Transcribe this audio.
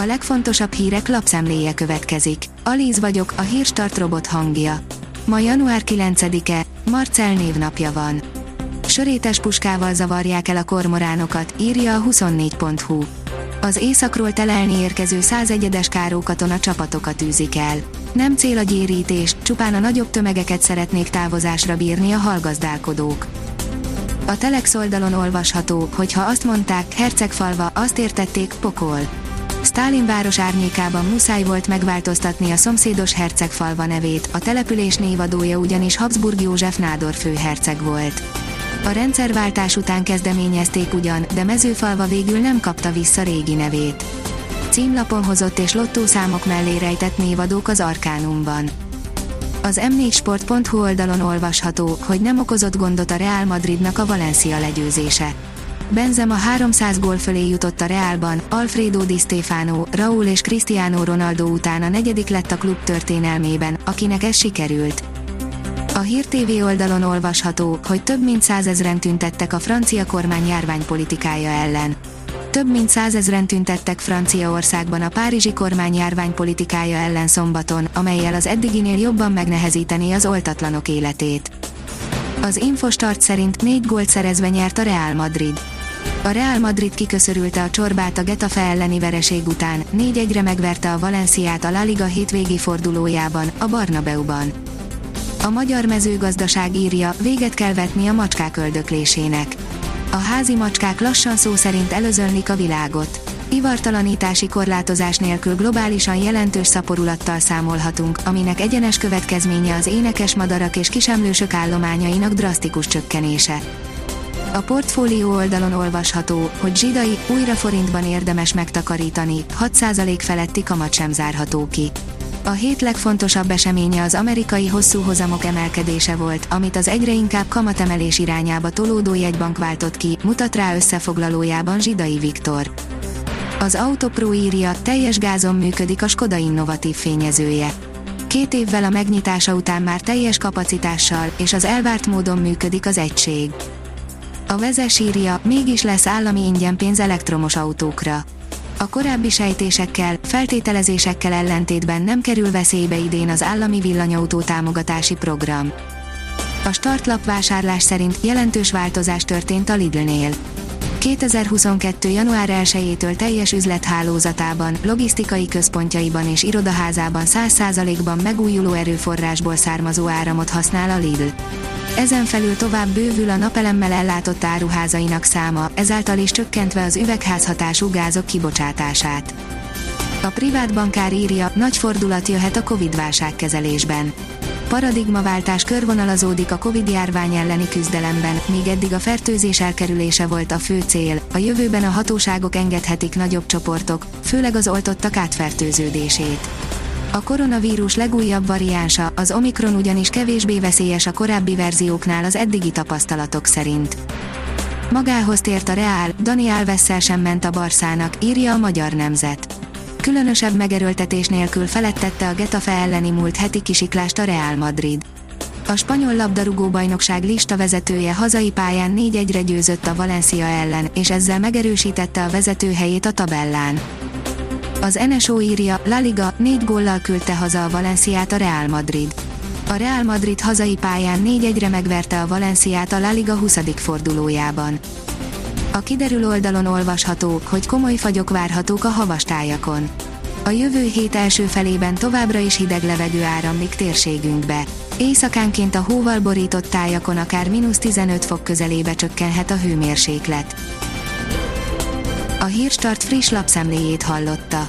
A legfontosabb hírek lapszemléje következik. Alíz vagyok, a hírstart robot hangja. Ma január 9-e, Marcel névnapja van. Sörétes puskával zavarják el a kormoránokat, írja a 24.hu. Az északról telelni érkező 101-es kárókatona csapatokat űzik el. Nem cél a gyérítés, csupán a nagyobb tömegeket szeretnék távozásra bírni a hallgazdálkodók. A Telex oldalon olvasható, hogy ha azt mondták, Hercegfalva, azt értették, pokol. Stálin város árnyékában muszáj volt megváltoztatni a szomszédos Hercegfalva nevét, a település névadója ugyanis Habsburg József Nádor főherceg volt. A rendszerváltás után kezdeményezték ugyan, de mezőfalva végül nem kapta vissza régi nevét. Címlapon hozott és lottószámok mellé rejtett névadók az Arkánumban. Az m4sport.hu oldalon olvasható, hogy nem okozott gondot a Real Madridnak a Valencia legyőzése. Benzema 300 gól fölé jutott a Realban, Alfredo Di Stefano, Raúl és Cristiano Ronaldo után a negyedik lett a klub történelmében, akinek ez sikerült. A Hír TV oldalon olvasható, hogy több mint százezren tüntettek a francia kormány járványpolitikája ellen. Több mint százezren tüntettek Franciaországban a párizsi kormány járványpolitikája ellen szombaton, amelyel az eddiginél jobban megnehezíteni az oltatlanok életét. Az Infostart szerint négy gólt szerezve nyert a Real Madrid. A Real Madrid kiköszörülte a csorbát a Getafe elleni vereség után, 4-1-re megverte a Valenciát a La Liga hétvégi fordulójában, a Barnabeuban. A magyar mezőgazdaság írja, véget kell vetni a macskák öldöklésének. A házi macskák lassan szó szerint előzönlik a világot. Ivartalanítási korlátozás nélkül globálisan jelentős szaporulattal számolhatunk, aminek egyenes következménye az énekes madarak és kisemlősök állományainak drasztikus csökkenése. A portfólió oldalon olvasható, hogy zsidai, újra forintban érdemes megtakarítani, 6% feletti kamat sem zárható ki. A hét legfontosabb eseménye az amerikai hosszú hozamok emelkedése volt, amit az egyre inkább kamatemelés irányába tolódó jegybank váltott ki, mutat rá összefoglalójában Zsidai Viktor. Az Autopro írja, teljes gázon működik a Skoda innovatív fényezője. Két évvel a megnyitása után már teljes kapacitással, és az elvárt módon működik az egység. A vezes mégis lesz állami ingyenpénz elektromos autókra a korábbi sejtésekkel, feltételezésekkel ellentétben nem kerül veszélybe idén az állami villanyautó támogatási program. A startlap vásárlás szerint jelentős változás történt a Lidl-nél. 2022. január 1-től teljes üzlethálózatában, logisztikai központjaiban és irodaházában 100%-ban megújuló erőforrásból származó áramot használ a Lidl. Ezen felül tovább bővül a napelemmel ellátott áruházainak száma, ezáltal is csökkentve az üvegházhatású gázok kibocsátását. A privát bankár írja, nagy fordulat jöhet a Covid válságkezelésben. Paradigmaváltás körvonalazódik a Covid járvány elleni küzdelemben, míg eddig a fertőzés elkerülése volt a fő cél, a jövőben a hatóságok engedhetik nagyobb csoportok, főleg az oltottak átfertőződését. A koronavírus legújabb variánsa, az Omikron ugyanis kevésbé veszélyes a korábbi verzióknál az eddigi tapasztalatok szerint. Magához tért a Reál, Dani Alvessel sem ment a Barszának, írja a Magyar Nemzet. Különösebb megerőltetés nélkül felettette a Getafe elleni múlt heti kisiklást a Real Madrid. A spanyol labdarúgó bajnokság lista vezetője hazai pályán 4-1-re győzött a Valencia ellen, és ezzel megerősítette a vezető helyét a tabellán. Az NSO írja, La Liga négy góllal küldte haza a Valenciát a Real Madrid. A Real Madrid hazai pályán 4-1-re megverte a Valenciát a La Liga 20. fordulójában. A kiderül oldalon olvasható, hogy komoly fagyok várhatók a havastájakon. A jövő hét első felében továbbra is hideg levegő áramlik térségünkbe. Éjszakánként a hóval borított tájakon akár mínusz 15 fok közelébe csökkenhet a hőmérséklet. A Hírstart friss lapszemléjét hallotta.